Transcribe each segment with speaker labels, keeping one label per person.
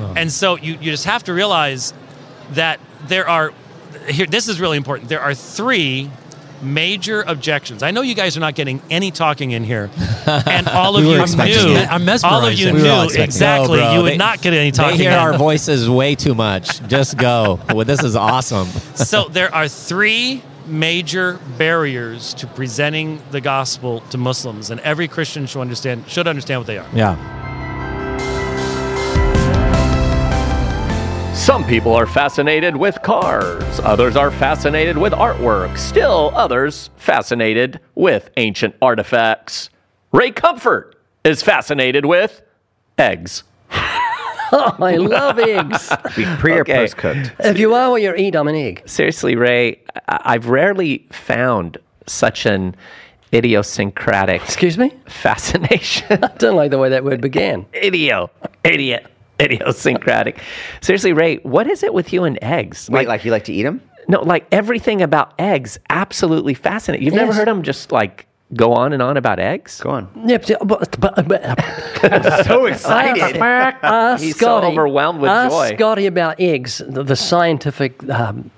Speaker 1: Uh-huh. And so you, you just have to realize that there are here. This is really important. There are three major objections. I know you guys are not getting any talking in here, and all of
Speaker 2: We
Speaker 1: you knew.
Speaker 2: it.
Speaker 3: I'm
Speaker 1: all of you
Speaker 3: We
Speaker 1: knew
Speaker 2: expecting
Speaker 1: exactly.
Speaker 2: No, bro.
Speaker 1: you would
Speaker 2: They-
Speaker 1: not get any talking.
Speaker 2: They
Speaker 1: talking.
Speaker 2: hear
Speaker 1: in.
Speaker 2: our voices way too much. Just go. Well, this is awesome.
Speaker 1: so there are three major barriers to presenting the gospel to Muslims, and every Christian should understand should understand what they are.
Speaker 2: Yeah.
Speaker 4: Some people are fascinated with cars, others are fascinated with artwork, still others fascinated with ancient artifacts. Ray Comfort is fascinated with eggs.
Speaker 5: Oh, I love eggs.
Speaker 6: Pre or
Speaker 4: Okay.
Speaker 6: post cooked?
Speaker 5: if you are what you eat, I'm an egg.
Speaker 4: Seriously, Ray, I- I've rarely found such an idiosyncratic
Speaker 5: Excuse me?
Speaker 4: fascination.
Speaker 5: I don't like the way that word began.
Speaker 4: Idio, idiot, idiosyncratic. Seriously, Ray, what is it with you and eggs?
Speaker 6: Wait, like you like to eat them?
Speaker 4: No, like everything about eggs, absolutely fascinating. You've never heard them just like go on and on about eggs?
Speaker 6: Go on. So excited.
Speaker 5: ask
Speaker 4: He's so overwhelmed with
Speaker 5: ask
Speaker 4: joy.
Speaker 5: Scotty about eggs, the, the scientific um,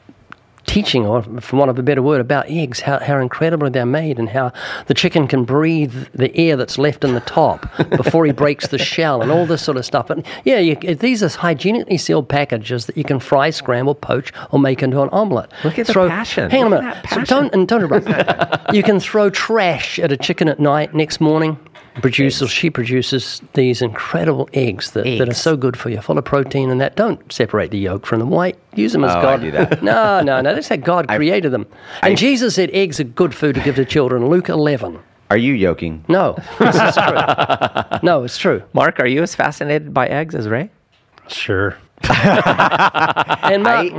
Speaker 5: teaching, or for want of a better word, about eggs, how, how incredibly they're made, and how the chicken can breathe the air that's left in the top before he breaks the shell, and all this sort of stuff. And yeah, you, these are hygienically sealed packages that you can fry, scramble, poach, or make into an omelette.
Speaker 4: Look at the passion.
Speaker 5: Hang on a minute. So don't and don't interrupt. you can throw trash at a chicken at night. Next morning, produce or she produces these incredible eggs that, that are so good for you, full of protein and that. Don't separate the yolk from the white. Use them as
Speaker 6: Oh, I
Speaker 5: God.
Speaker 6: do that.
Speaker 5: No, no, no. That's how God created them. And
Speaker 6: I-
Speaker 5: Jesus said eggs are good food to give to children. Luke 11.
Speaker 6: Are you yoking?
Speaker 5: No, this is true. No, it's true.
Speaker 4: Mark, are you as fascinated by eggs as Ray?
Speaker 3: Sure.
Speaker 5: And
Speaker 6: I
Speaker 5: Mark,
Speaker 6: eat,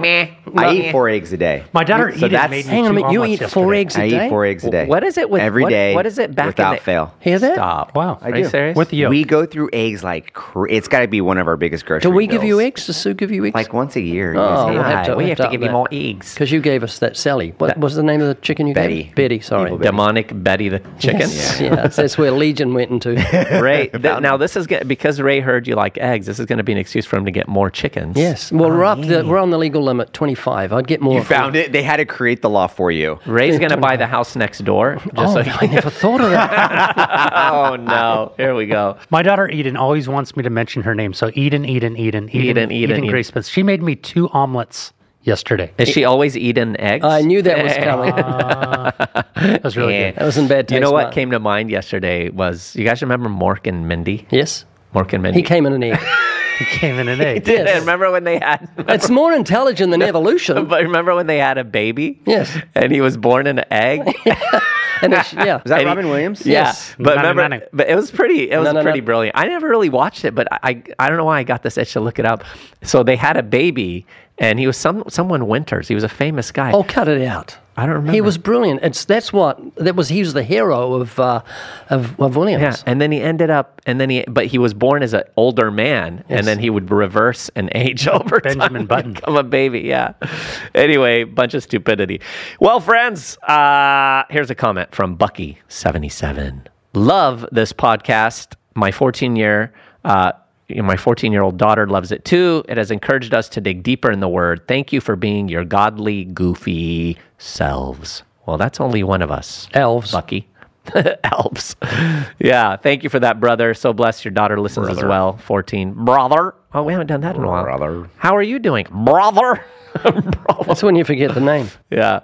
Speaker 6: I eat four eggs a day.
Speaker 3: My daughter
Speaker 6: So
Speaker 3: Edith
Speaker 6: that's-
Speaker 3: made me
Speaker 5: hang on a
Speaker 3: two
Speaker 5: minute. You
Speaker 3: omelets
Speaker 5: eat four
Speaker 3: yesterday.
Speaker 5: eggs a
Speaker 6: I
Speaker 5: day?
Speaker 6: I eat four eggs a day.
Speaker 4: What is it with
Speaker 6: every
Speaker 4: what-
Speaker 6: day?
Speaker 4: What is it back in
Speaker 6: without
Speaker 4: the-
Speaker 6: fail?
Speaker 5: Hear that?
Speaker 4: Stop.
Speaker 3: Wow.
Speaker 4: Are
Speaker 6: I
Speaker 4: you
Speaker 6: do.
Speaker 4: serious?
Speaker 3: With the yolk.
Speaker 6: We go through eggs like cr- it's got to be one of our biggest grocery.
Speaker 5: Do we give you
Speaker 6: bills.
Speaker 5: eggs? Does Sue give you eggs?
Speaker 6: Like once a year.
Speaker 5: Oh,
Speaker 6: usually.
Speaker 5: we'll have to-
Speaker 4: we
Speaker 5: we'll
Speaker 4: have to
Speaker 5: up
Speaker 4: give you
Speaker 5: that.
Speaker 4: more eggs.
Speaker 5: Because you gave us that Sally. What was the name of the chicken you
Speaker 6: Betty.
Speaker 5: gave? Betty, Betty. sorry.
Speaker 6: Evil Betty.
Speaker 4: Demonic Betty the chicken.
Speaker 5: Yes, yeah, that's where Legion went into.
Speaker 4: Ray, th- now this is get, because Ray heard you like eggs. This is going to be an excuse for him to get more chickens.
Speaker 5: Yes. Well, oh, we're up. The, we're on the legal limit, twenty-five. I'd get more.
Speaker 6: You found it. They had to create the law for you.
Speaker 4: Ray's going to buy the house next door. Just
Speaker 5: Oh,
Speaker 4: so
Speaker 5: I never thought of that.
Speaker 4: oh no! Here we go.
Speaker 3: My daughter Eden always wants me to mention her name. So Eden, Eden, Eden,
Speaker 4: Eden, Eden, Eden.
Speaker 3: Grace Smith. She made me two omelets yesterday.
Speaker 4: Is she always eating eggs?
Speaker 5: I knew that was coming. Ah.
Speaker 3: That was really
Speaker 4: Yeah.
Speaker 3: good.
Speaker 5: That was in bad taste.
Speaker 4: You know what
Speaker 5: Mark.
Speaker 4: came to mind yesterday was you guys remember Mork and Mindy?
Speaker 5: Yes.
Speaker 4: Mork and Mindy.
Speaker 5: He came in an egg.
Speaker 3: He came in an egg.
Speaker 4: Did
Speaker 5: Yes.
Speaker 4: remember when they had?
Speaker 5: It's more intelligent than evolution.
Speaker 4: but remember when they had a baby?
Speaker 5: Yes.
Speaker 4: And he was born in an egg.
Speaker 5: And it's, yeah.
Speaker 6: Was that
Speaker 4: And he-
Speaker 6: Robin Williams?
Speaker 4: Yeah,
Speaker 5: Yes.
Speaker 4: but
Speaker 3: No, no,
Speaker 4: remember,
Speaker 3: no, no.
Speaker 4: but it was pretty. It was
Speaker 5: No, no, no.
Speaker 4: pretty brilliant. I never really watched it, but I, I, I don't know why I got this itch to look it up. So they had a baby, and he was some someone Winters. He was a famous guy.
Speaker 5: Oh, cut it out.
Speaker 4: I don't remember.
Speaker 5: He was brilliant. It's that's what that was. He was the hero of uh, of, of Williams.
Speaker 4: Yeah, and then he ended up, and then he, but he was born as an older man,
Speaker 5: Yes.
Speaker 4: and then he would reverse and age over
Speaker 3: Benjamin
Speaker 4: time,
Speaker 3: Button.
Speaker 4: become a baby. Yeah. Anyway, bunch of stupidity. Well, friends, uh, here's a comment from Bucky seventy seven. Love this podcast. My fourteen year. Uh, you know, my 14 year old daughter loves it too. It has encouraged us to dig deeper in the word. Thank you for being your godly, goofy selves. Well, that's only one of us.
Speaker 5: Elves.
Speaker 4: Bucky. Elves. Yeah. Thank you for that, brother. So blessed your daughter listens as well. 14. Brother. Oh, we haven't done that in a while.
Speaker 6: Brother.
Speaker 4: How are you doing? Brother. Brother.
Speaker 5: That's when you forget the name.
Speaker 4: Yeah.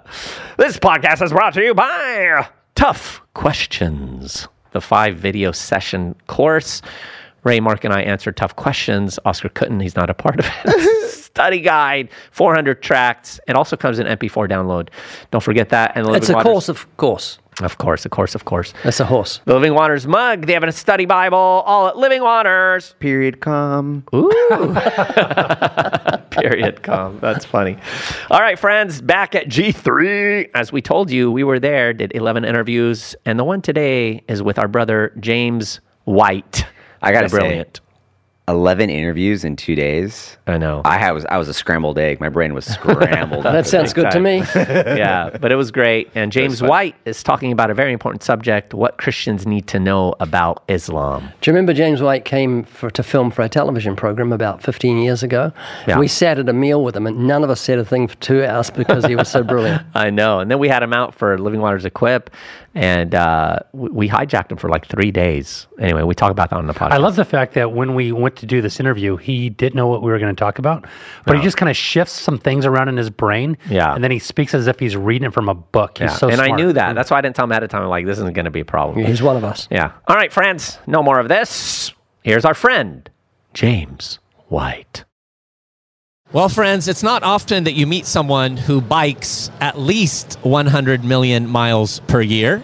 Speaker 4: This podcast is brought to you by Tough Questions, the five video session course. Ray, Mark, and I answer tough questions. Oscar couldn't, he's not a part of it. Study guide, 400 tracks. It also comes in MP4 download. Don't forget that. And the
Speaker 5: It's
Speaker 4: Living
Speaker 5: a
Speaker 4: Waters-
Speaker 5: course, of course.
Speaker 4: Of course, of course, of course.
Speaker 5: That's a horse.
Speaker 4: The Living Waters mug, they have a study Bible, all at Living Waters.
Speaker 6: Period. com. Ooh.
Speaker 4: Period. Com. That's funny. All right, friends, back at G3. As we told you, we were there, did 11 interviews, and the one today is with our brother James White.
Speaker 6: I gotta
Speaker 4: The brilliant.
Speaker 6: 11 interviews in two days.
Speaker 7: I know.
Speaker 6: I had- was I was a scrambled egg. My brain was scrambled.
Speaker 5: That sounds good to me.
Speaker 7: yeah, but it was great. And James. White is talking about a very important subject: what Christians need to know about Islam.
Speaker 5: Do you remember James White came for, to film for a television program about 15 years ago?
Speaker 7: Yeah.
Speaker 5: We sat at a meal with him, and none of us said a thing for two hours because he was so brilliant.
Speaker 7: I know. And then we had him out for Living Waters Equip, and uh, we we hijacked him for like three days. Anyway, we talk about that on the podcast.
Speaker 3: I love the fact that when we went to do this interview, he didn't know what we were going to talk about, but he just kind of shifts some things around in his brain.
Speaker 7: Yeah.
Speaker 3: And then he speaks as if he's reading it from a book. He's
Speaker 7: Yeah.
Speaker 3: so
Speaker 7: and I knew that. That's why I didn't tell him ahead of time. I'm like, this isn't going to be a problem.
Speaker 5: He's one of us.
Speaker 7: Yeah. All right, friends. No more of this. Here's our friend, James White.
Speaker 4: Well, friends, it's not often that you meet someone who bikes at least 100 million miles per year,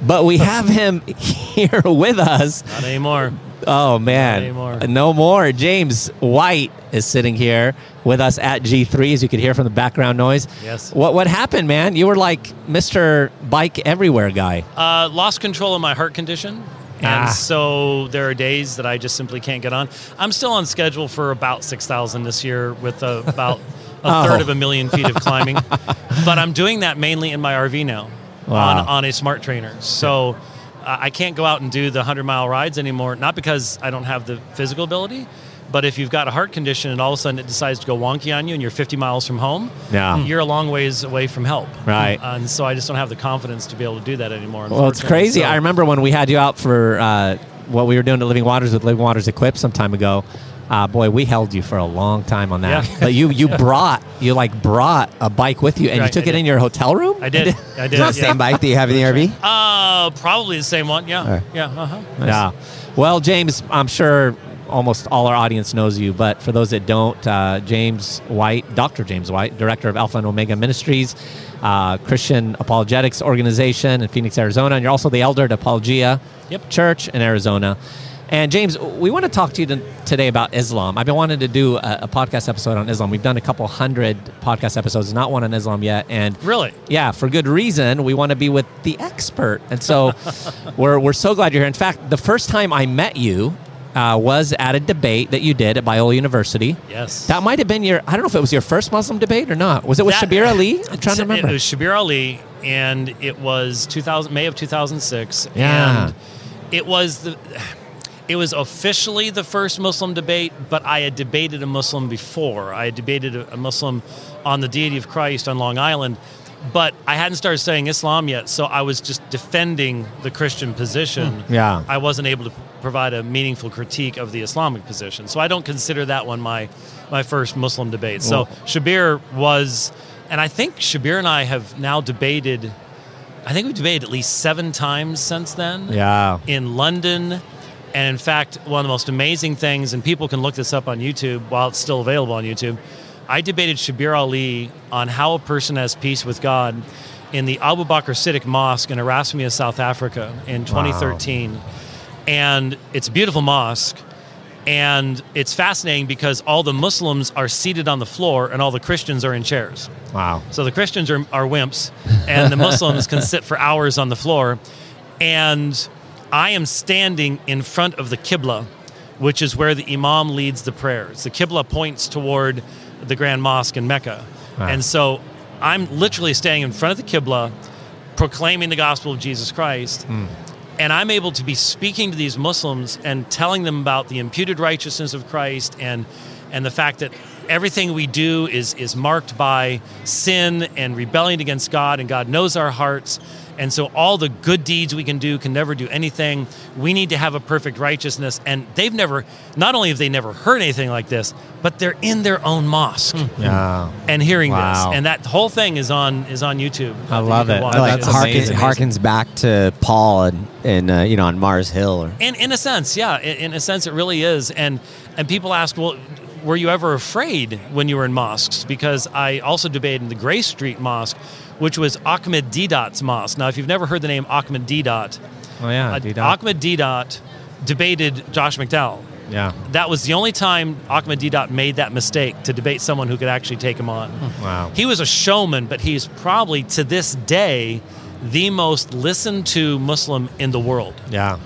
Speaker 4: but we have him here with us.
Speaker 1: Not anymore.
Speaker 4: Oh man,
Speaker 1: anymore.
Speaker 4: no more. James White is sitting here with us at G3, as you could hear from the background noise.
Speaker 1: Yes.
Speaker 4: What what happened, man? You were like Mr. Bike Everywhere guy.
Speaker 1: Uh, lost control of my heart condition. And
Speaker 4: Ah.
Speaker 1: so there are days that I just simply can't get on. I'm still on schedule for about 6,000 this year with uh, about a
Speaker 4: Oh.
Speaker 1: third of a million feet of climbing. but I'm doing that mainly in my RV now
Speaker 4: Wow.
Speaker 1: on, on a smart trainer. So uh, I can't go out and do the 100 mile rides anymore, not because I don't have the physical ability, but if you've got a heart condition and all of a sudden it decides to go wonky on you and you're 50 miles from home,
Speaker 4: Yeah.
Speaker 1: you're a long ways away from help.
Speaker 4: Right.
Speaker 1: And so I just don't have the confidence to be able to do that anymore.
Speaker 4: Well, it's crazy.
Speaker 1: So-
Speaker 4: I remember when we had you out for uh, what we were doing to Living Waters with Living Waters Equip some time ago. Uh, boy, we held you for a long time on that.
Speaker 1: Yeah.
Speaker 4: But you you brought you like brought a bike with you, and you took
Speaker 1: I
Speaker 4: it
Speaker 1: did.
Speaker 4: in your hotel room.
Speaker 1: I did. I did.
Speaker 2: Is it the
Speaker 1: yeah.
Speaker 2: same bike that you have in the RV?
Speaker 1: Uh, probably the same one. Yeah. Yeah. Uh-huh.
Speaker 4: Yeah. Well, James, I'm sure almost all our audience knows you, but for those that don't, uh, James White, Dr. James White, director of Alpha and Omega Ministries, uh, Christian Apologetics Organization in Phoenix, Arizona, and you're also the elder at Apologia
Speaker 1: Yep.
Speaker 4: Church in Arizona. And James, we want to talk to you today about Islam. I've been wanting to do a, a podcast episode on Islam. We've done a couple hundred podcast episodes, not one on Islam yet, and
Speaker 1: Really?
Speaker 4: yeah, for good reason. We want to be with the expert. And so we're, we're so glad you're here. In fact, the first time I met you uh, was at a debate that you did at Biola University.
Speaker 1: Yes.
Speaker 4: That might have been your, I don't know if it was your first Muslim debate or not. Was it with
Speaker 1: That-
Speaker 4: Shabir Ali? I'm trying to remember.
Speaker 1: It was Shabir Ali, and it was 2000 May of 2006.
Speaker 4: Yeah.
Speaker 1: And it was the. It was officially the first Muslim debate, but I had debated a Muslim before. I had debated a, a Muslim on the deity of Christ on Long Island, but I hadn't started studying Islam yet, so I was just defending the Christian position. Hmm.
Speaker 4: Yeah.
Speaker 1: I wasn't able to provide a meaningful critique of the Islamic position. So I don't consider that one my my first Muslim debate. So Shabir was, and I think Shabir and I have now debated. I think we've debated at least seven times since then
Speaker 4: yeah.
Speaker 1: in London. And in fact, one of the most amazing things, and people can look this up on YouTube while it's still available on YouTube. I debated Shabir Ali on how a person has peace with God in the Abu Bakr Siddiq Mosque in Erasmia, South Africa in 2013. And it's a beautiful mosque. And it's fascinating because all the Muslims are seated on the floor and all the Christians are in chairs.
Speaker 4: Wow.
Speaker 1: So the Christians are, are wimps, and the Muslims can sit for hours on the floor. And I am standing in front of the Qibla, which is where the Imam leads the prayers. The Qibla points toward the Grand Mosque in Mecca. And so I'm literally standing in front of the Qibla, proclaiming the gospel of Jesus Christ. Hmm. And I'm able to be speaking to these Muslims and telling them about the imputed righteousness of Christ and and the fact that everything we do is is marked by sin and rebellion against God and God knows our hearts. And so all the good deeds we can do can never do anything. We need to have a perfect righteousness. And they've never not only have they never heard anything like this, but they're in their own mosque
Speaker 4: Yeah.
Speaker 1: and hearing
Speaker 4: Wow.
Speaker 1: this. And that whole thing is on is on YouTube.
Speaker 4: I love
Speaker 1: can
Speaker 4: it.
Speaker 1: watch
Speaker 2: like
Speaker 4: that's
Speaker 1: it.
Speaker 2: harkens, harkens back to Paul and, and uh, you know on Mars Hill or
Speaker 1: In in a sense, yeah. In, in a sense, it really is. And and people ask, well, were you ever afraid when you were in mosques? Because I also debated in the Grey Street Mosque, which was Ahmed Deedat's mosque. Now, if you've never heard the name Ahmed Deedat,
Speaker 4: Oh, yeah.
Speaker 1: uh,
Speaker 4: D-Dot.
Speaker 1: Ahmed Deedat debated Josh McDowell.
Speaker 4: Yeah.
Speaker 1: That was the only time Ahmed Didat made that mistake to debate someone who could actually take him on.
Speaker 4: Wow.
Speaker 1: He was a showman, but he's probably to this day the most listened to Muslim in the world.
Speaker 4: Yeah.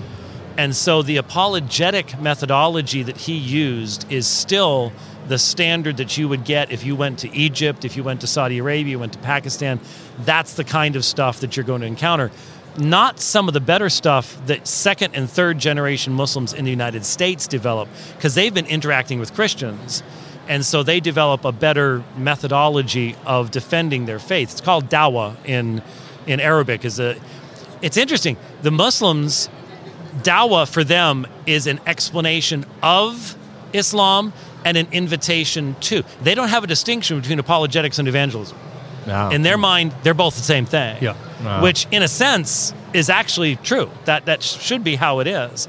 Speaker 1: And so the apologetic methodology that he used is still the standard that you would get if you went to Egypt, if you went to Saudi Arabia, you went to Pakistan. That's the kind of stuff that you're going to encounter. Not some of the better stuff that second and third generation Muslims in the United States develop, because they've been interacting with Christians. And so they develop a better methodology of defending their faith. It's called dawah in, in Arabic. Is a, it's interesting. The Muslims dawah for them is an explanation of Islam and an invitation to. They don't have a distinction between apologetics and evangelism.
Speaker 4: Yeah.
Speaker 1: In their mind, they're both the same thing.
Speaker 3: Yeah.
Speaker 4: Wow.
Speaker 1: Which, in a sense, is actually true. That that should be how it is.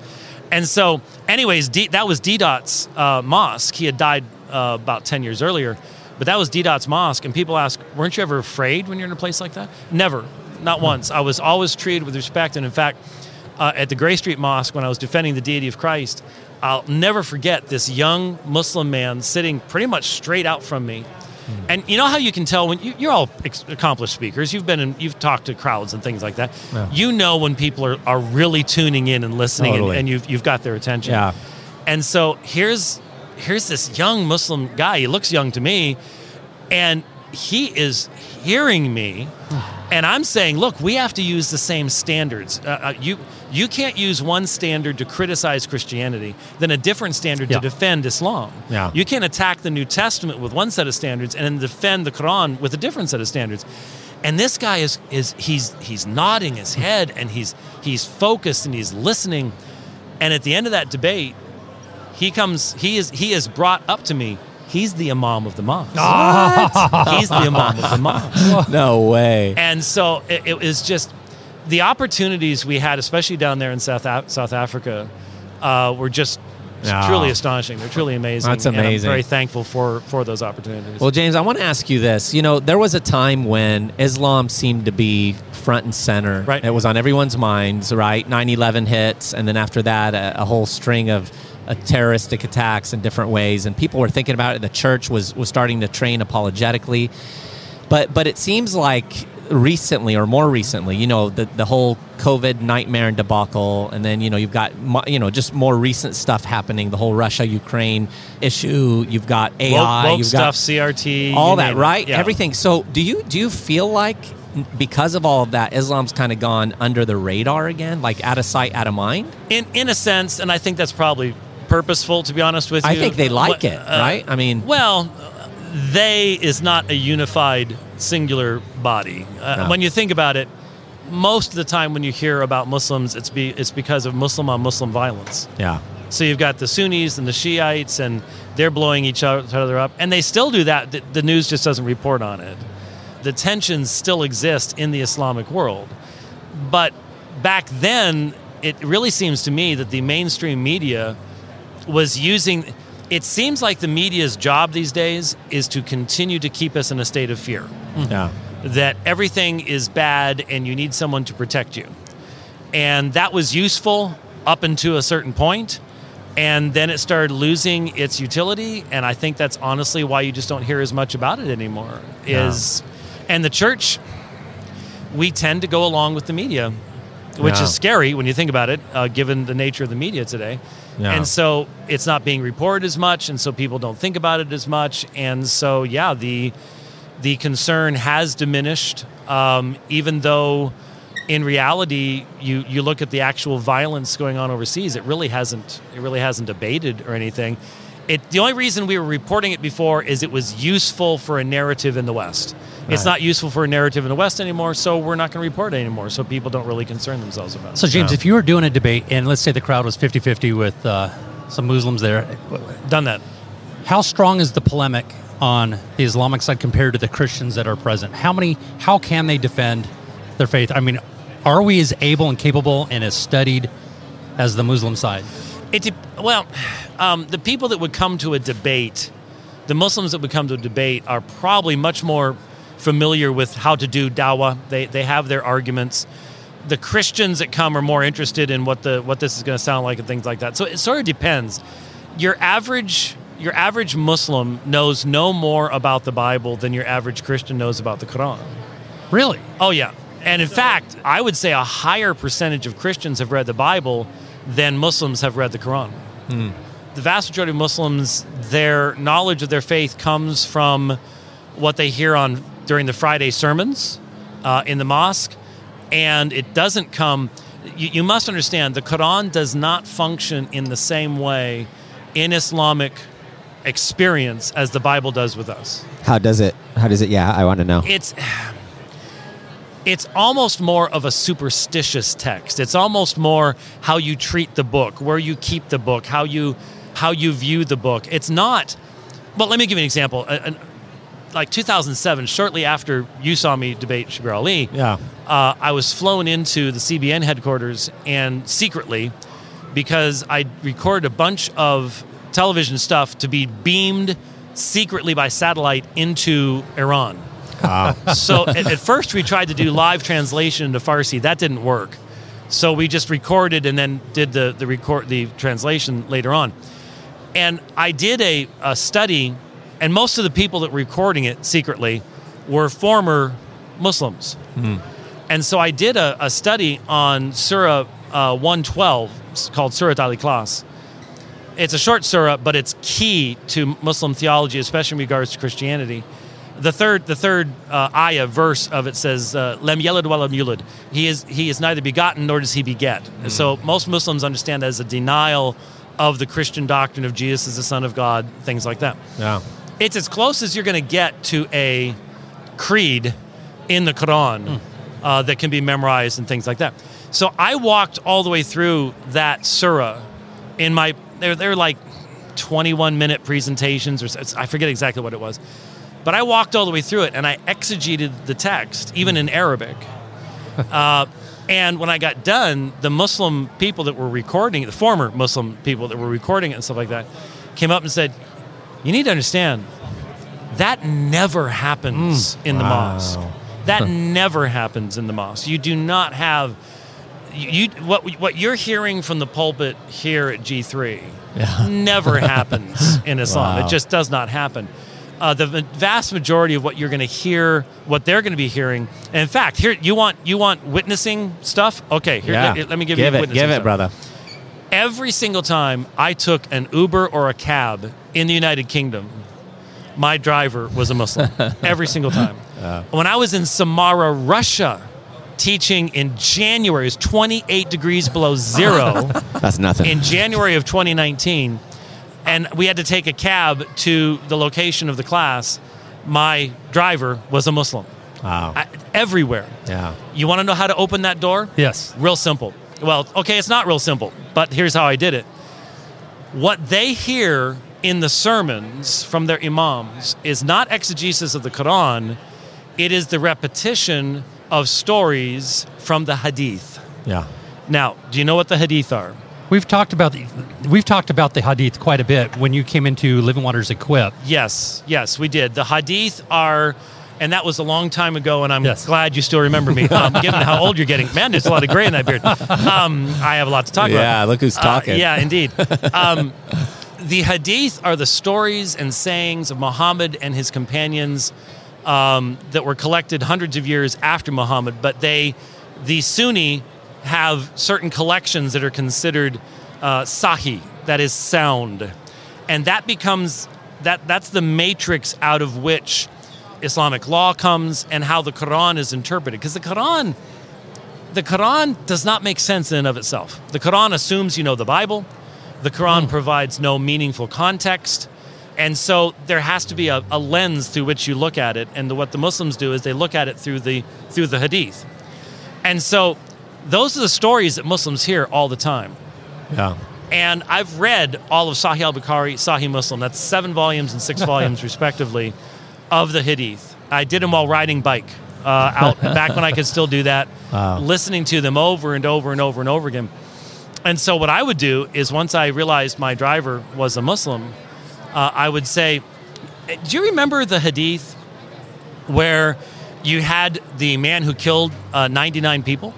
Speaker 1: And so, anyways, D, that was Deedat's uh, mosque. He had died uh, about ten years earlier, but that was Deedat's mosque. And people ask, "Weren't you ever afraid when you're in a place like that?" Never, not once. I was always treated with respect. And in fact, uh, at the Grey Street Mosque, when I was defending the deity of Christ, I'll never forget this young Muslim man sitting pretty much straight out from me. And you know how you can tell when you, you're all ex- accomplished speakers. You've been in, you've talked to crowds and things like that.
Speaker 4: Yeah.
Speaker 1: You know when people are, are really tuning in and listening, and, and you've you've got their attention.
Speaker 4: Yeah.
Speaker 1: And so here's here's this young Muslim guy. He looks young to me, and he is hearing me, and I'm saying, look, we have to use the same standards. Uh, uh, you you can't use one standard to criticize Christianity, then a different standard
Speaker 3: Yeah.
Speaker 1: to defend Islam.
Speaker 4: Yeah.
Speaker 1: You can't attack the New Testament with one set of standards and then defend the Quran with a different set of standards. And this guy is is he's he's nodding his head and he's he's focused and he's listening. And at the end of that debate, he comes he is he is brought up to me. He's the imam of the mosque. He's the imam of the mosque.
Speaker 4: no way.
Speaker 1: And so it, it was just the opportunities we had, especially down there in South Af- South Africa, uh, were just truly astonishing. They're truly amazing.
Speaker 4: That's
Speaker 1: and
Speaker 4: amazing.
Speaker 1: I'm very thankful for for those opportunities.
Speaker 4: Well, James, I want to ask you this. You know, there was a time when Islam seemed to be front and center.
Speaker 1: Right.
Speaker 4: It was on everyone's minds, right? 9 11 hits, and then after that, a, a whole string of terroristic attacks in different ways. And people were thinking about it. The church was, was starting to train apologetically. But, but it seems like recently or more recently, you know, the, the whole COVID nightmare and debacle, and then, you know, you've got, you know, just more recent stuff happening, the whole Russia Ukraine issue. You've got AI,
Speaker 1: woke, woke
Speaker 4: you've
Speaker 1: stuff,
Speaker 4: got
Speaker 1: CRT,
Speaker 4: all that, right?
Speaker 1: Yeah.
Speaker 4: Everything. So, do you do you feel like because of all of that, Islam's kind of gone under the radar again, like out of sight, out of mind?
Speaker 1: in in a sense, and I think that's probably purposeful. To be honest with you,
Speaker 4: I think they like
Speaker 1: What-
Speaker 4: it, right? I mean,
Speaker 1: Well, they is not a unified singular body. Uh,
Speaker 4: No.
Speaker 1: When you think about it, most of the time when you hear about Muslims, it's be it's because of Muslim on Muslim violence.
Speaker 4: yeah,
Speaker 1: So you've got the Sunnis and the Shiites, and they're blowing each other up, and they still do that. The, the news just doesn't report on it. The tensions still exist in the Islamic world, but back then, it really seems to me that the mainstream media was using. It seems like the media's job these days is to continue to keep us in a state of fear mm-hmm.
Speaker 4: yeah,
Speaker 1: that everything is bad and you need someone to protect you. And that was useful up until a certain point, And then it started losing its utility. And I think that's honestly why you just don't hear as much about it anymore. Is and the church, we tend to go along with the media, which
Speaker 4: Yeah.
Speaker 1: is scary when you think about it, uh, given the nature of the media today.
Speaker 4: Yeah.
Speaker 1: And so it's not being reported as much, and so people don't think about it as much. And so, yeah, the the concern has diminished, um, even though in reality, you, you look at the actual violence going on overseas, it really hasn't it really hasn't abated or anything. It, the only reason we were reporting it before is it was useful for a narrative in the West. It's not useful for a narrative in the West anymore, so we're not going to report it anymore. So people don't really concern themselves about it.
Speaker 3: So, James, if you were doing a debate and let's say the crowd was 50 50 with uh, some Muslims there,
Speaker 1: Done that.
Speaker 3: how strong is the polemic on the Islamic side compared to the Christians that are present? How many, how can they defend their faith? I mean, are we as able and capable and as studied as the Muslim side?
Speaker 1: It well, um, the people that would come to a debate, the Muslims that would come to a debate, are probably much more familiar with how to do dawah. They they have their arguments. The Christians that come are more interested in what the what this is going to sound like and things like that. So it sort of depends. Your average your average Muslim knows no more about the Bible than your average Christian knows about the Quran.
Speaker 3: Really?
Speaker 1: Oh yeah, and in fact, I would say a higher percentage of Christians have read the Bible than Muslims have read the Quran. The vast majority of Muslims, their knowledge of their faith comes from what they hear on during the Friday sermons uh, in the mosque, and it doesn't come. You, you must understand the Quran does not function in the same way in Islamic experience as the Bible does with us.
Speaker 2: How does it? How does it? Yeah, I want to know.
Speaker 1: It's it's almost more of a superstitious text. It's almost more how you treat the book, where you keep the book, how you how you view the book. It's not. Well, let me give you an example. Like 2007, shortly after you saw me debate Shabir Ali,
Speaker 4: Yeah.
Speaker 1: uh, I was flown into the CBN headquarters and secretly, because I recorded a bunch of television stuff to be beamed secretly by satellite into Iran. so at, at first we tried to do live translation into Farsi. That didn't work. So we just recorded and then did the the record the translation later on. And I did a, a study, and most of the people that were recording it secretly were former Muslims. And so I did a, a study on Surah uh, 112 called Surah Al Ikhlas. It's a short surah, but it's key to Muslim theology, especially in regards to Christianity. The third, the third uh, ayah verse of it says, uh, "Lem yelad wa lem yulad." He is he is neither begotten nor does he beget. So most Muslims understand that as a denial of the Christian doctrine of Jesus as the Son of God, things like that
Speaker 4: Yeah.
Speaker 1: it's as close as you're going to get to a creed in the Quran uh, that can be memorized and things like that. So I walked all the way through that surah in my they're they're like 21 minute presentations or I forget exactly what it was. But I walked all the way through it and I exegeted the text even in Arabic. Uh, and when I got done, the Muslim people that were recording the former Muslim people that were recording it and stuff like that, came up and said, You need to understand, that never happens in the mosque. That never happens in the mosque. You do not have you, what what you're hearing from the pulpit here at G3 never happens in Islam.
Speaker 4: Wow.
Speaker 1: It just does not happen. Uh, the vast majority of what you're going to hear, what they're going to be hearing, and in fact, here you want you want witnessing stuff. Okay, here
Speaker 4: yeah.
Speaker 1: let, let me give,
Speaker 4: give
Speaker 1: you
Speaker 4: it.
Speaker 1: witnessing
Speaker 4: Give it,
Speaker 1: stuff
Speaker 4: brother.
Speaker 1: every single time I took an Uber or a cab in the United Kingdom, my driver was a Muslim. every single time. When I was in Samara, Russia, teaching in January, it was 28 degrees below zero
Speaker 2: That's nothing.
Speaker 1: in January of 2019, and we had to take a cab to the location of the class. My driver was a Muslim.
Speaker 4: Wow.
Speaker 1: I, everywhere.
Speaker 4: yeah.
Speaker 1: You want to know how to open that door?
Speaker 3: Yes.
Speaker 1: Real simple. Well, okay, it's not real simple, but here's how I did it. What they hear in the sermons from their imams is not exegesis of the Quran, it is the repetition of stories from the hadith.
Speaker 4: Yeah.
Speaker 1: Now, do you know what the hadith are?
Speaker 3: We've talked about the we've talked about the hadith quite a bit when you came into Living Waters Equip.
Speaker 1: Yes, yes, we did. The hadith are, and that was a long time ago, and I'm
Speaker 3: Yes.
Speaker 1: glad you still remember me, um, given how old you're getting. Man, there's a lot of gray in that beard. Um, I have a lot to talk about.
Speaker 4: Yeah, look who's
Speaker 1: Uh,
Speaker 4: talking.
Speaker 1: yeah, indeed. Um, the hadith are the stories and sayings of Muhammad and his companions um, that were collected hundreds of years after Muhammad, but they, the Sunni, have certain collections that are considered uh, sahih, that is sound, and that becomes that that's the matrix out of which Islamic law comes and how the Quran is interpreted. Because the Quran, the Quran does not make sense in and of itself. The Quran assumes you know the Bible. The Quran provides no meaningful context. And so there has to be a, a lens through which you look at it. And the, what the Muslims do is they look at it through the through the Hadith. And so those are the stories that Muslims hear all the time.
Speaker 4: Yeah.
Speaker 1: And I've read all of Sahih al Bukhari, Sahih Muslim. That's seven volumes and six volumes, respectively, of the Hadith. I did them while riding bike uh, out back when I could still do that, listening to them over and over and over and over again. And so, what I would do is once I realized my driver was a Muslim, uh, I would say, Do you remember the Hadith where you had the man who killed uh, 99 people?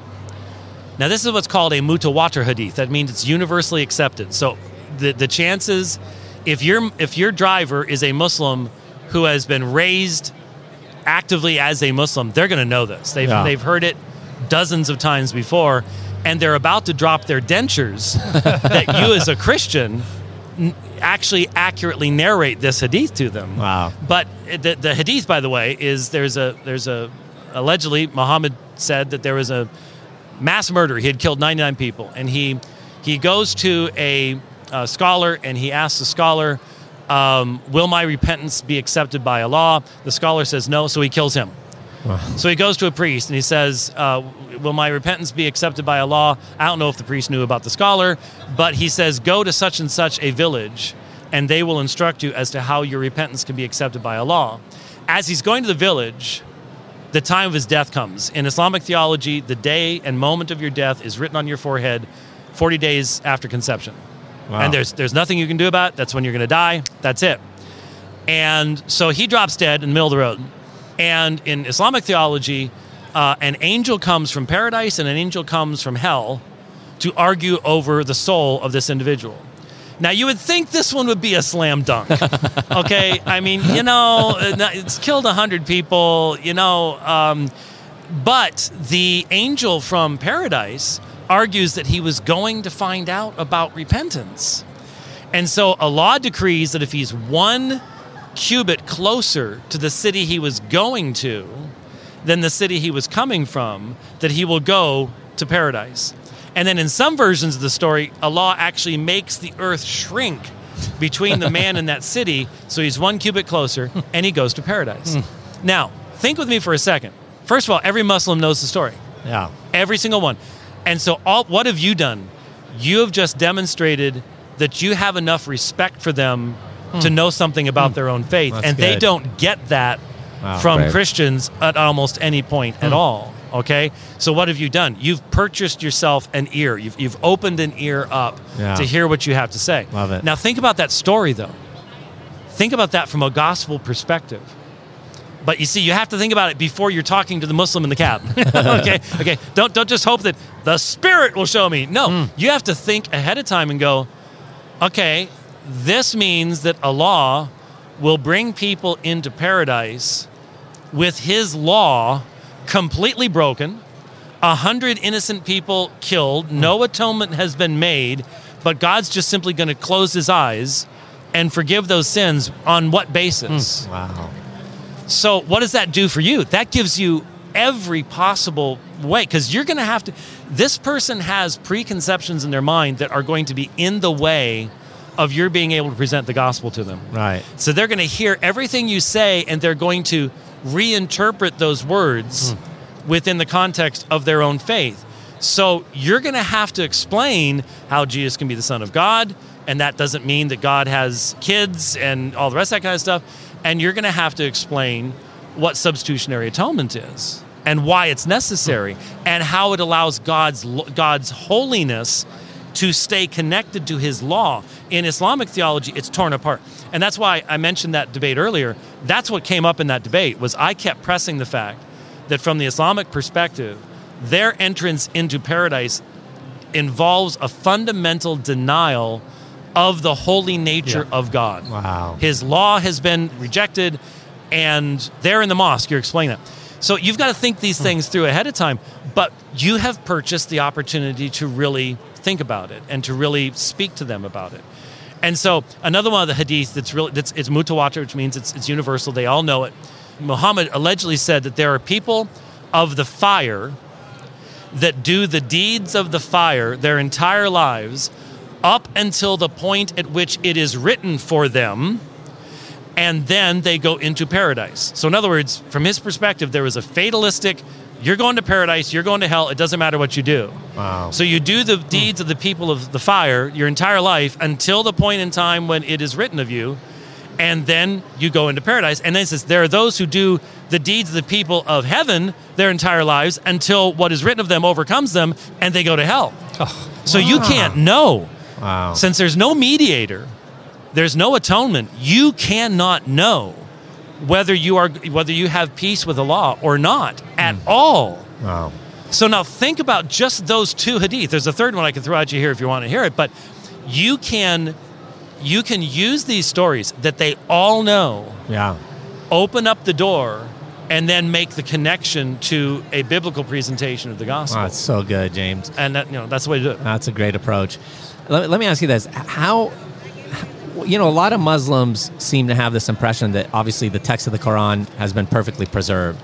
Speaker 1: Now, this is what's called a mutawatir hadith. That means it's universally accepted. So, the, the chances, if your if your driver is a Muslim who has been raised actively as a Muslim, they're going to know this. They've
Speaker 4: Yeah.
Speaker 1: they've heard it dozens of times before, and they're about to drop their dentures, that you as a Christian actually accurately narrate this hadith to them.
Speaker 4: Wow.
Speaker 1: But eh, the, the hadith, by the way, is there's a there's a allegedly Muhammad said that there was a mass murder. He had killed 99 people, and he he goes to a, uh scholar and he asks the scholar, um, "Will my repentance be accepted by Allah?" The scholar says no, so he kills him. So he goes to a priest and he says, uh, Will my repentance be accepted by Allah? I don't know if the priest knew about the scholar, but he says, Go to such and such a village and they will instruct you as to how your repentance can be accepted by Allah. As he's going to the village, the time of his death comes. In Islamic theology, the day and moment of your death is written on your forehead 40 days after conception.
Speaker 4: Wow.
Speaker 1: And there's, there's nothing you can do about it. That's when you're going to die. That's it. And so he drops dead in the middle of the road. And in Islamic theology, uh, an angel comes from paradise and an angel comes from hell to argue over the soul of this individual. Now, you would think this one would be a slam dunk. okay? I mean, you know, it's killed 100 people, you know. Um, but the angel from paradise argues that he was going to find out about repentance. And so Allah decrees that if he's one cubit closer to the city he was going to than the city he was coming from, that he will go to paradise. And then in some versions of the story, Allah actually makes the earth shrink between the man and that city, so he's one cubit closer and he goes to paradise. Hmm. Now, think with me for a second. First of all, every Muslim knows the story.
Speaker 4: Yeah.
Speaker 1: Every single one. And so, all, what have you done? You have just demonstrated that you have enough respect for them to hmm. know something about hmm. their own faith.
Speaker 4: That's
Speaker 1: and they don't get that
Speaker 4: Wow.
Speaker 1: from
Speaker 6: Right.
Speaker 1: Christians at almost any point at all. Okay? So, what have you done? You've purchased yourself an ear, you've, you've opened an ear up
Speaker 4: Yeah.
Speaker 1: to hear what you have to say.
Speaker 4: Love it.
Speaker 1: Now, think about that story, though. Think about that from a gospel perspective. But you see, you have to think about it before you're talking to the Muslim in the cab. okay, okay. Don't don't just hope that the Spirit will show me. No, hmm. you have to think ahead of time and go, okay, this means that Allah will bring people into paradise with His law completely broken, a hundred innocent people killed, no atonement has been made, but God's just simply going to close His eyes and forgive those sins on what basis? Hmm.
Speaker 4: Wow.
Speaker 1: So, what does that do for you? That gives you every possible way because you're going to have to. This person has preconceptions in their mind that are going to be in the way of your being able to present the gospel to them.
Speaker 4: Right.
Speaker 1: So, they're going to hear everything you say and they're going to reinterpret those words hmm. within the context of their own faith. So, you're going to have to explain how Jesus can be the Son of God. And that doesn't mean that God has kids and all the rest of that kind of stuff. And you're going to have to explain what substitutionary atonement is and why it's necessary hmm. and how it allows God's God's holiness to stay connected to his law. In Islamic theology, it's torn apart. And that's why I mentioned that debate earlier. That's what came up in that debate was I kept pressing the fact that from the Islamic perspective, their entrance into paradise involves a fundamental denial of the holy nature
Speaker 3: Yeah.
Speaker 1: of God.
Speaker 4: Wow.
Speaker 1: His law has been rejected, and they're in the mosque, you're explaining that. So you've got to think these hmm. things through ahead of time, but you have purchased the opportunity to really think about it and to really speak to them about it. And so another one of the hadith that's really that's it's mutawatir, which means it's it's universal. They all know it. Muhammad allegedly said that there are people of the fire that do the deeds of the fire their entire lives up until the point at which it is written for them and then they go into paradise. So, in other words, from his perspective, there was a fatalistic you're going to paradise, you're going to hell, it doesn't matter what you do.
Speaker 4: Wow.
Speaker 1: So, you do the deeds of the people of the fire your entire life until the point in time when it is written of you, and then you go into paradise. And then it says, There are those who do the deeds of the people of heaven their entire lives until what is written of them overcomes them and they go to hell. Oh. so, you can't know.
Speaker 4: Wow.
Speaker 1: Since there's no mediator, there's no atonement, you cannot know whether you are whether you have peace with the law or not at hmm. all.
Speaker 4: wow.
Speaker 1: So now think about just those two hadith. There's a third one I can throw at you here if you want to hear it, but you can you can use these stories that they all know,
Speaker 4: Yeah.
Speaker 1: open up the door and then make the connection to a biblical presentation of the gospel.
Speaker 4: Oh, it's so good, James.
Speaker 1: and that, you know, that's the way to do it.
Speaker 4: That's a great approach. Let, let me ask you this: How, you know, a lot of Muslims seem to have this impression that obviously the text of the Quran has been perfectly preserved.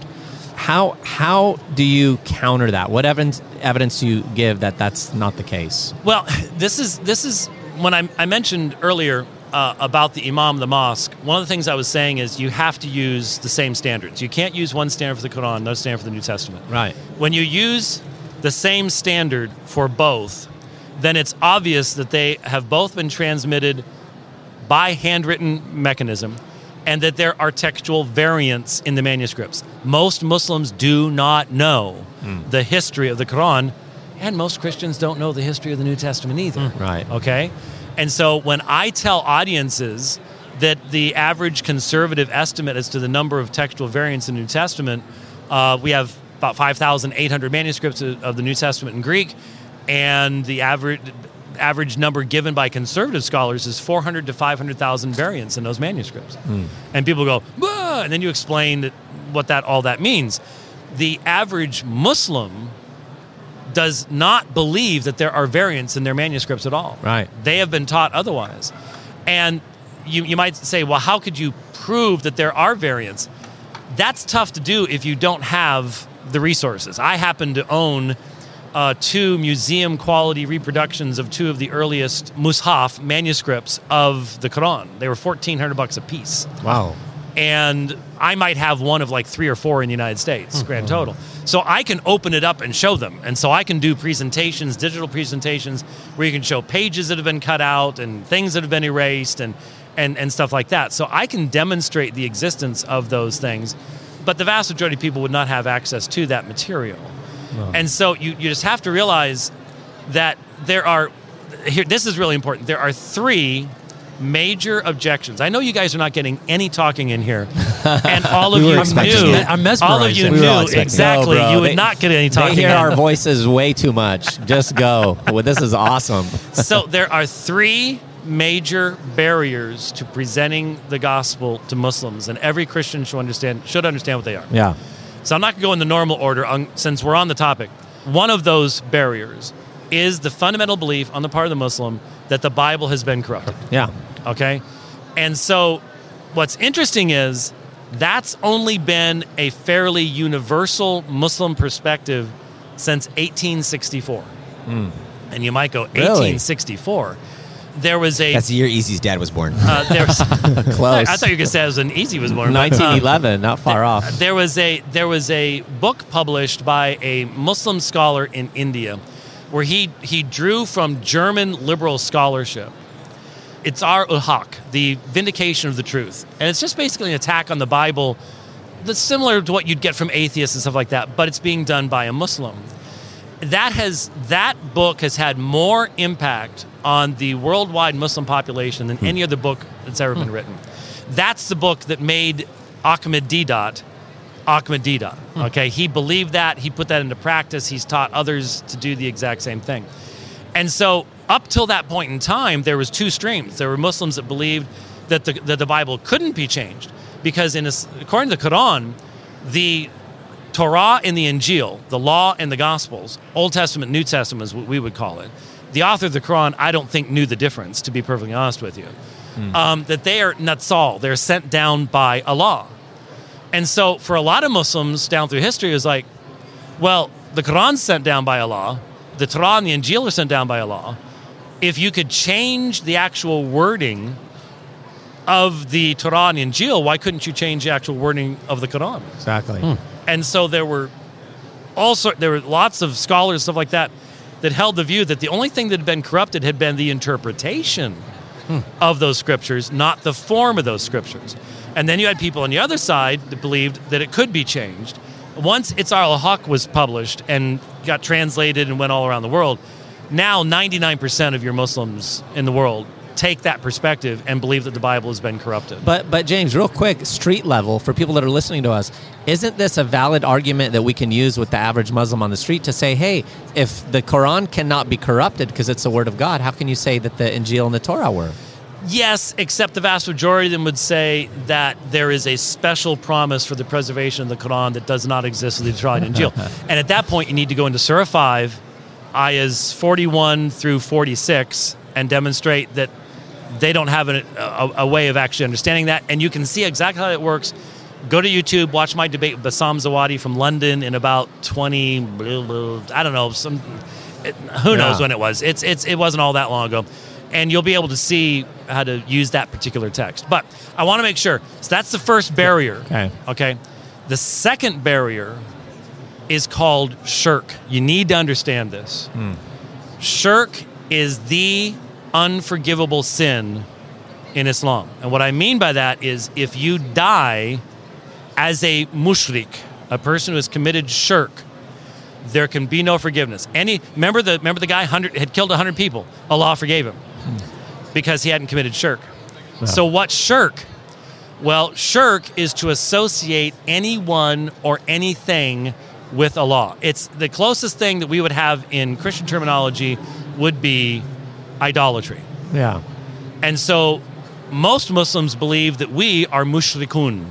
Speaker 4: How how do you counter that? What evidence evidence do you give that that's not the case?
Speaker 1: Well, this is this is when I, I mentioned earlier uh, about the imam the mosque. One of the things I was saying is you have to use the same standards. You can't use one standard for the Quran, no standard for the New Testament.
Speaker 4: Right.
Speaker 1: When you use the same standard for both, then it's obvious that they have both been transmitted by handwritten mechanism and that there are textual variants in the manuscripts. Most Muslims do not know the history of the Quran, and most Christians don't know the history of the New Testament either.
Speaker 4: Right.
Speaker 1: Okay? And so when I tell audiences that the average conservative estimate as to the number of textual variants in the New Testament, uh, we have about 5,800 manuscripts of the New Testament in Greek, and the average average number given by conservative scholars is 400 to 500,000 variants in those manuscripts. Hmm. And people go, "Bah!" and then you explain that- what that all that means. The average Muslim does not believe that there are variants in their manuscripts at all.
Speaker 4: Right.
Speaker 1: They have been taught otherwise. And you, you might say, well, how could you prove that there are variants? That's tough to do if you don't have the resources. I happen to own uh, two museum quality reproductions of two of the earliest mushaf manuscripts of the Quran. They were 1400 bucks a piece
Speaker 4: Wow.
Speaker 1: and I might have one of like three or four in the United States, grand total. So I can open it up and show them. And so I can do presentations, digital presentations, where you can show pages that have been cut out and things that have been erased and, and, and stuff like that. So I can demonstrate the existence of those things. But the vast majority of people would not have access to that material. And so you, you just have to realize that there are here this is really important. There are three major objections. I know you guys are not getting any talking in here. And all of
Speaker 2: We
Speaker 1: you
Speaker 2: expecting
Speaker 1: knew
Speaker 2: it.
Speaker 3: I'm
Speaker 1: all of you
Speaker 3: We
Speaker 1: knew exactly
Speaker 4: No,
Speaker 1: you would
Speaker 4: They-
Speaker 1: not get any talking.
Speaker 4: They
Speaker 1: talking
Speaker 4: hear
Speaker 1: in.
Speaker 4: our voices way too much. Just go. well, this is awesome.
Speaker 1: so there are three major barriers to presenting the gospel to Muslims, and every Christian should understand should understand what they are.
Speaker 4: Yeah.
Speaker 1: So I'm not going to go in the normal order on, since we're on the topic. One of those barriers is the fundamental belief on the part of the Muslim that the Bible has been corrupted.
Speaker 4: Yeah.
Speaker 1: Okay? And so what's interesting is that's only been a fairly universal Muslim perspective since 1864. Hmm. And you might go, 1864. There was a.
Speaker 2: That's the year E.Z.'s dad was born.
Speaker 1: uh, there was,
Speaker 4: Close.
Speaker 1: I thought you were going to say it was an easy was born. but, uh,
Speaker 4: 1911, not far off.
Speaker 1: there was a there was a book published by a Muslim scholar in India where he he drew from German liberal scholarship. Izhar ul-Haq, the vindication of the truth. And it's just basically an attack on the Bible that's similar to what you'd get from atheists and stuff like that, but it's being done by a Muslim. That has that book has had more impact on the worldwide Muslim population than hmm. any other book that's ever been hmm. written. That's the book that made Ahmed Deedat Ahmed Deedat. Hmm. Okay, he believed that. He put that into practice. He's taught others to do the exact same thing. And so, up till that point in time, there was two streams. There were Muslims that believed that the, that the Bible couldn't be changed because, in a, according to the Quran, the Torah and the Injil, the Law and the Gospels, Old Testament, New Testament is what we would call it. The author of the Quran, I don't think, knew the difference. To be perfectly honest with you, um, that they are natsal. They're sent down by Allah. And so, for a lot of Muslims down through history, it was like, well, the Quran's sent down by Allah, the Torah and the Injil are sent down by Allah. If you could change the actual wording of the Torah and Injil, why couldn't you change the actual wording of the Quran?
Speaker 4: Exactly.
Speaker 1: And so there were also there were lots of scholars stuff like that that held the view that the only thing that had been corrupted had been the interpretation hmm. of those scriptures, not the form of those scriptures. And then you had people on the other side that believed that it could be changed. Once Izhar al-Haq was published and got translated and went all around the world, now 99% of your Muslims in the world take that perspective and believe that the Bible has been corrupted.
Speaker 4: But but James, real quick, street level for people that are listening to us, isn't this a valid argument that we can use with the average Muslim on the street to say, hey, if the Quran cannot be corrupted because it's the word of God, how can you say that the Injil and the Torah were?
Speaker 1: Yes, except the vast majority of them would say that there is a special promise for the preservation of the Quran that does not exist in the Torah and Injil. and at that point, you need to go into Surah 5, ayahs 41 through 46, and demonstrate that they don't have an, a, a way of actually understanding that. And you can see exactly how it works. Go to YouTube, watch my debate with Bassam Zawadi from London in about 20, blah, blah, I don't know, some, it, who knows when it was. It's, it's, it wasn't all that long ago. And you'll be able to see how to use that particular text. But I want to make sure. So that's the first barrier.
Speaker 4: Okay.
Speaker 1: Okay. The second barrier is called shirk. You need to understand this. Hmm. Shirk is the unforgivable sin in Islam. And what I mean by that is if you die as a mushrik, a person who has committed shirk, there can be no forgiveness. Any remember the remember the guy 100 had killed 100 people. Allah forgave him because he hadn't committed shirk. So what shirk? Well, shirk is to associate anyone or anything with Allah. It's the closest thing that we would have in Christian terminology would be idolatry.
Speaker 4: Yeah.
Speaker 1: And so most Muslims believe that we are mushrikun.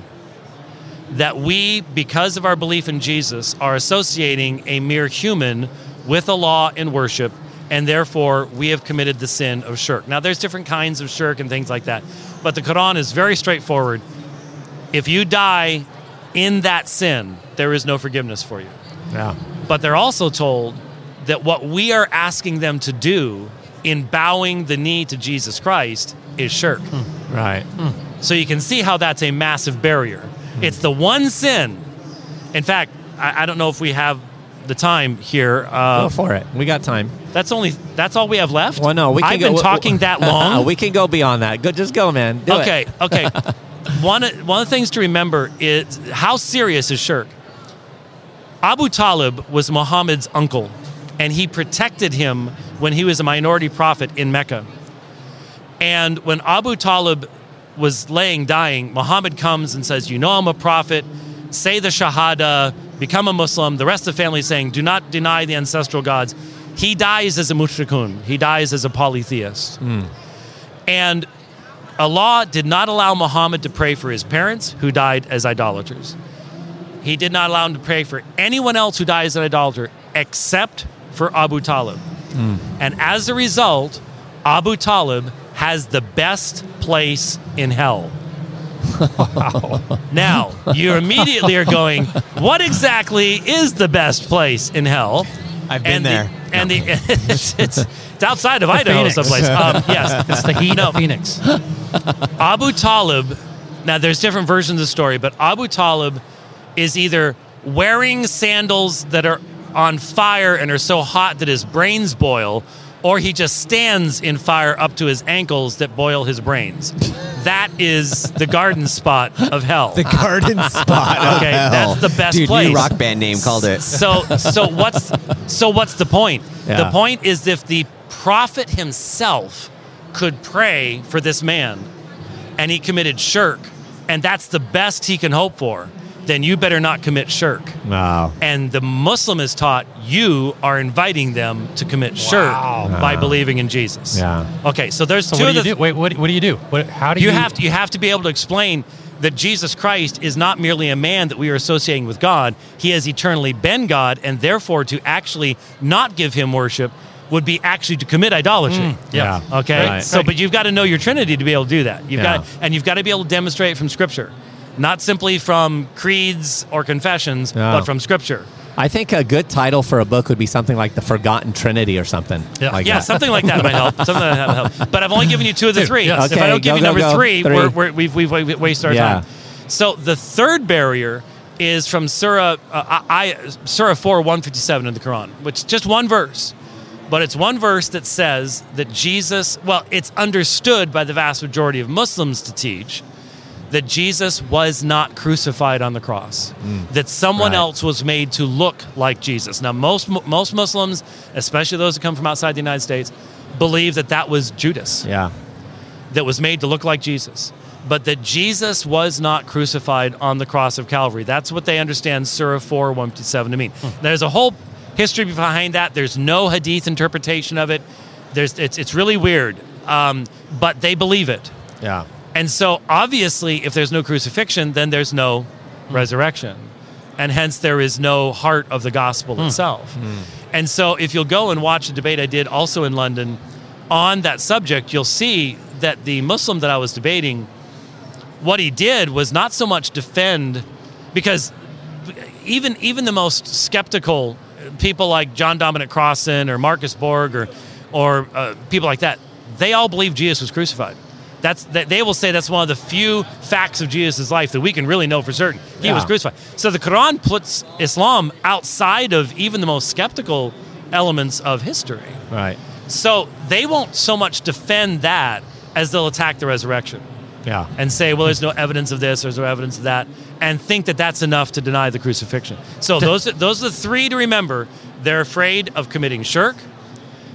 Speaker 1: That we, because of our belief in Jesus, are associating a mere human with Allah in worship, and therefore we have committed the sin of shirk. Now, there's different kinds of shirk and things like that, but the Quran is very straightforward. If you die in that sin, there is no forgiveness for you.
Speaker 4: Yeah.
Speaker 1: But they're also told that what we are asking them to do in bowing the knee to Jesus Christ is shirk. Hmm.
Speaker 4: Right. Hmm.
Speaker 1: So you can see how that's a massive barrier. Hmm. It's the one sin. In fact, I, I don't know if we have the time here.
Speaker 4: Uh, go
Speaker 1: Uh,
Speaker 4: for it. We got time.
Speaker 1: that's only that's all we have left.
Speaker 4: Well, no, we can
Speaker 1: I've
Speaker 4: go,
Speaker 1: been talking that long.
Speaker 4: we can go beyond that. Go, just go, man. Do it.
Speaker 1: okay, okay. one one of the things to remember is how serious is shirk. Abu Talib was Muhammad's uncle, and he protected him when he was a minority prophet in Mecca. And when Abu Talib was laying dying, Muhammad comes and says, "You know I'm a prophet. Say the Shahada, become a Muslim." The rest of the family is saying, "Do not deny the ancestral gods." He dies as a mushrikun. He dies as a polytheist. Hmm. And Allah did not allow Muhammad to pray for his parents who died as idolaters. He did not allow him to pray for anyone else who dies as an idolater except for Abu Talib. And as a result, Abu Talib has the best place in hell. Wow. Now, you immediately are going, what exactly is the best place in hell?
Speaker 2: I've been
Speaker 1: and
Speaker 2: there.
Speaker 1: The, and the, it's, it's, it's outside of Idaho
Speaker 3: Phoenix.
Speaker 1: someplace. Um, yes.
Speaker 3: It's the heat
Speaker 1: No.
Speaker 3: of Phoenix.
Speaker 1: Abu Talib, now there's different versions of the story, but Abu Talib is either wearing sandals that are on fire and are so hot that his brains boil, or he just stands in fire up to his ankles that boil his brains. That is the garden spot of hell.
Speaker 2: The garden spot.
Speaker 1: Okay,
Speaker 2: of
Speaker 1: that's the best
Speaker 2: Dude,
Speaker 1: place.
Speaker 2: New rock band name called it.
Speaker 1: So so what's so what's the point? The point is if the prophet himself could pray for this man and he committed shirk and that's the best he can hope for, then you better not commit shirk.
Speaker 4: Wow.
Speaker 1: And the Muslim is taught you are inviting them to commit shirk by believing in Jesus.
Speaker 4: Yeah.
Speaker 1: Okay, so there's
Speaker 3: So
Speaker 1: two
Speaker 3: what
Speaker 1: of
Speaker 3: do
Speaker 1: the
Speaker 3: you do? Wait, what, what do you do? What, how do you?
Speaker 1: you have to you have to be able to explain that Jesus Christ is not merely a man that we are associating with God. He has eternally been God, and therefore to actually not give him worship would be actually to commit idolatry. Hmm.
Speaker 4: Yeah.
Speaker 1: Okay.
Speaker 4: Right.
Speaker 1: So, but you've got to know your Trinity to be able to do that. You've
Speaker 4: Yeah.
Speaker 1: got, and you've got to be able to demonstrate it from Scripture, not simply from creeds or confessions,
Speaker 4: Yeah.
Speaker 1: but from Scripture.
Speaker 4: I think a good title for a book would be something like The Forgotten Trinity or something.
Speaker 3: Yeah.
Speaker 4: Like
Speaker 1: yeah,
Speaker 4: that.
Speaker 1: something like that might help. Something like that might help. But I've only given you two of the three.
Speaker 3: yes.
Speaker 1: If I don't give
Speaker 4: go,
Speaker 1: you number
Speaker 4: go.
Speaker 1: three,
Speaker 4: Three.
Speaker 1: We're, we're, we've, we've wa- wasted our
Speaker 4: Yeah.
Speaker 1: time. So the third barrier is from Surah, uh, I, Surah 4, 157 in the Quran, which is just one verse. But it's one verse that says that Jesus, well, it's understood by the vast majority of Muslims to teach that Jesus was not crucified on the cross, that someone
Speaker 4: Right.
Speaker 1: else was made to look like Jesus. Now, most most Muslims, especially those who come from outside the United States, believe that that was Judas
Speaker 4: Yeah.
Speaker 1: that was made to look like Jesus, but that Jesus was not crucified on the cross of Calvary. That's what they understand Surah 4 157 to mean. There's a whole history behind that. There's no hadith interpretation of it. There's, it's, it's really weird. um, but they believe it.
Speaker 4: Yeah.
Speaker 1: And so, obviously, if there's no crucifixion, then there's no hmm. resurrection. And hence, there is no heart of the gospel hmm. itself. Hmm. And so, if you'll go and watch a debate I did also in London on that subject, you'll see that the Muslim that I was debating, what he did was not so much defend, because even even the most skeptical people like John Dominic Crossan or Marcus Borg or or uh, people like that, they all believe Jesus was crucified. That's that they will say that's one of the few facts of Jesus' life that we can really know for certain. He was crucified. So the Quran puts Islam outside of even the most skeptical elements of history.
Speaker 4: Right.
Speaker 1: So they won't so much defend that as they'll attack the resurrection
Speaker 4: Yeah.
Speaker 1: and say, well, there's no evidence of this, there's no evidence of that, and think that that's enough to deny the crucifixion. So those, those are the three to remember. They're afraid of committing shirk.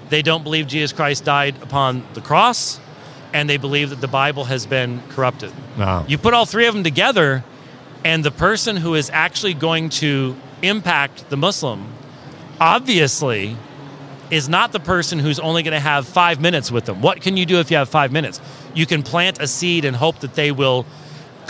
Speaker 1: They don't believe Jesus Christ died upon the cross, and they believe that the Bible has been corrupted.
Speaker 4: Wow.
Speaker 1: You put all three of them together, and the person who is actually going to impact the Muslim, obviously, is not the person who's only going to have five minutes with them. What can you do if you have five minutes? You can plant a seed and hope that they will.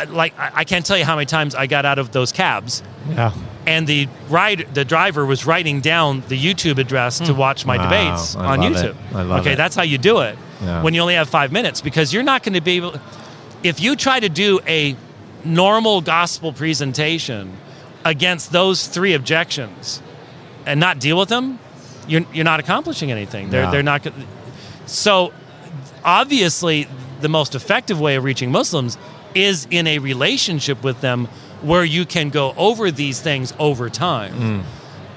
Speaker 1: Like I can't tell you how many times I got out of those cabs,
Speaker 4: Yeah.
Speaker 1: and the ride the driver was writing down the YouTube address to watch my
Speaker 4: Hmm. Wow,
Speaker 1: debates
Speaker 4: I
Speaker 1: on YouTube.
Speaker 4: it. I love
Speaker 1: okay,
Speaker 4: it.
Speaker 1: that's how you do it
Speaker 4: Yeah.
Speaker 1: when you only have five minutes because you're not going to be able. If you try to do a normal gospel presentation against those three objections and not deal with them, you're, you're not accomplishing anything. They're,
Speaker 4: Yeah.
Speaker 1: they're not. So obviously, the most effective way of reaching Muslims is in a relationship with them where you can go over these things over time.
Speaker 4: Mm.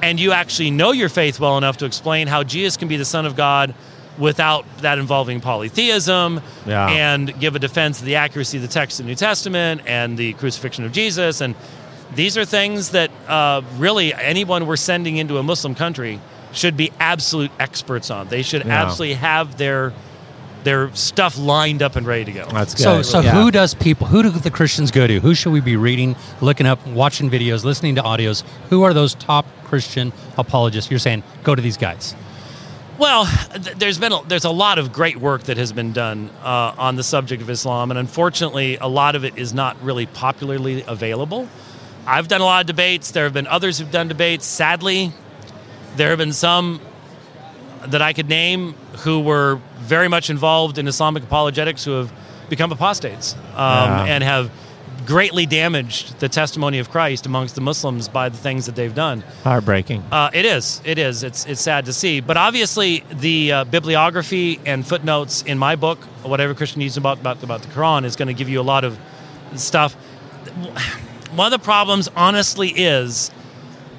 Speaker 1: And you actually know your faith well enough to explain how Jesus can be the Son of God without that involving polytheism
Speaker 4: Yeah.
Speaker 1: and give a defense of the accuracy of the text of the New Testament and the crucifixion of Jesus. And these are things that uh, really anyone we're sending into a Muslim country should be absolute experts on. They should
Speaker 4: Yeah.
Speaker 1: absolutely have their their stuff lined up and ready to go.
Speaker 4: That's good.
Speaker 3: So, so
Speaker 4: Yeah.
Speaker 3: who does people? Who do the Christians go to? Who should we be reading, looking up, watching videos, listening to audios? Who are those top Christian apologists? You're saying go to these guys.
Speaker 1: Well, th- there's been a, there's a lot of great work that has been done uh, on the subject of Islam, and unfortunately, a lot of it is not really popularly available. I've done a lot of debates. There have been others who've done debates. Sadly, there have been some that I could name who were very much involved in Islamic apologetics who have become apostates um,
Speaker 4: Yeah.
Speaker 1: and have greatly damaged the testimony of Christ amongst the Muslims by the things that they've done.
Speaker 4: Heartbreaking.
Speaker 1: Uh, it is. It is. It's it's sad to see. But obviously, the uh, bibliography and footnotes in my book, whatever Christian needs about about, about the Quran, is going to give you a lot of stuff. One of the problems, honestly, is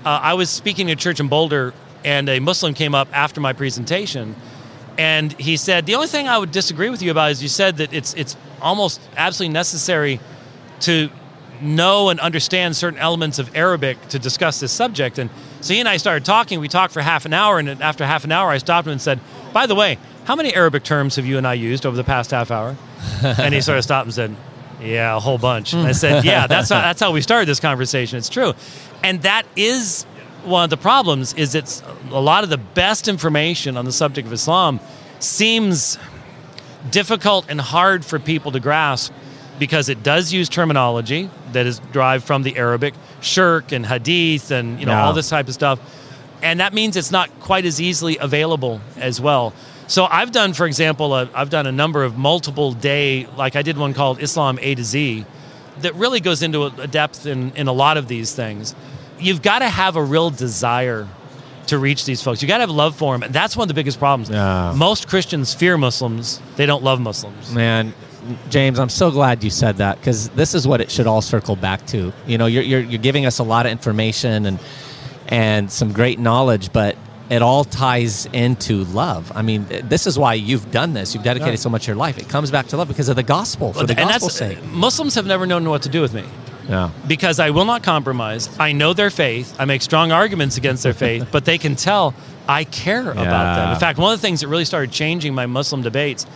Speaker 1: uh, I was speaking to a church in Boulder, and a Muslim came up after my presentation, and he said, "The only thing I would disagree with you about is you said that it's it's almost absolutely necessary to know and understand certain elements of Arabic to discuss this subject." And so he and I started talking. We talked for half an hour, and after half an hour, I stopped him and said, "By the way, how many Arabic terms have you and I used over the past half hour?" and he sort of stopped and said, "Yeah, a whole bunch." And I said, "Yeah, that's how, that's how we started this conversation. It's true." And that is one of the problems is it's a lot of the best information on the subject of Islam seems difficult and hard for people to grasp because it does use terminology that is derived from the Arabic, shirk and hadith and you know
Speaker 4: Yeah.
Speaker 1: all this type of stuff. And that means it's not quite as easily available as well. So I've done, for example, i I've done a number of multiple day, like I did one called Islam A to Z, that really goes into a, a depth in, in a lot of these things. You've got to have a real desire to reach these folks. You got to have love for them, and that's one of the biggest problems.
Speaker 4: Yeah.
Speaker 1: Most Christians fear Muslims; they don't love Muslims.
Speaker 4: Man, James, I'm so glad you said that because this is what it should all circle back to. You know, you're, you're, you're giving us a lot of information and and some great knowledge, but it all ties into love. I mean, this is why you've done this. You've dedicated
Speaker 1: Yeah.
Speaker 4: so much of your life. It comes back to love because of the gospel, for the
Speaker 1: and
Speaker 4: gospel's
Speaker 1: that's
Speaker 4: sake.
Speaker 1: Uh, Muslims have never known what to do with me
Speaker 4: Yeah.
Speaker 1: because I will not compromise. I know their faith. I make strong arguments against their faith, but they can tell I care about them. In fact, one of the things that really started changing my Muslim debates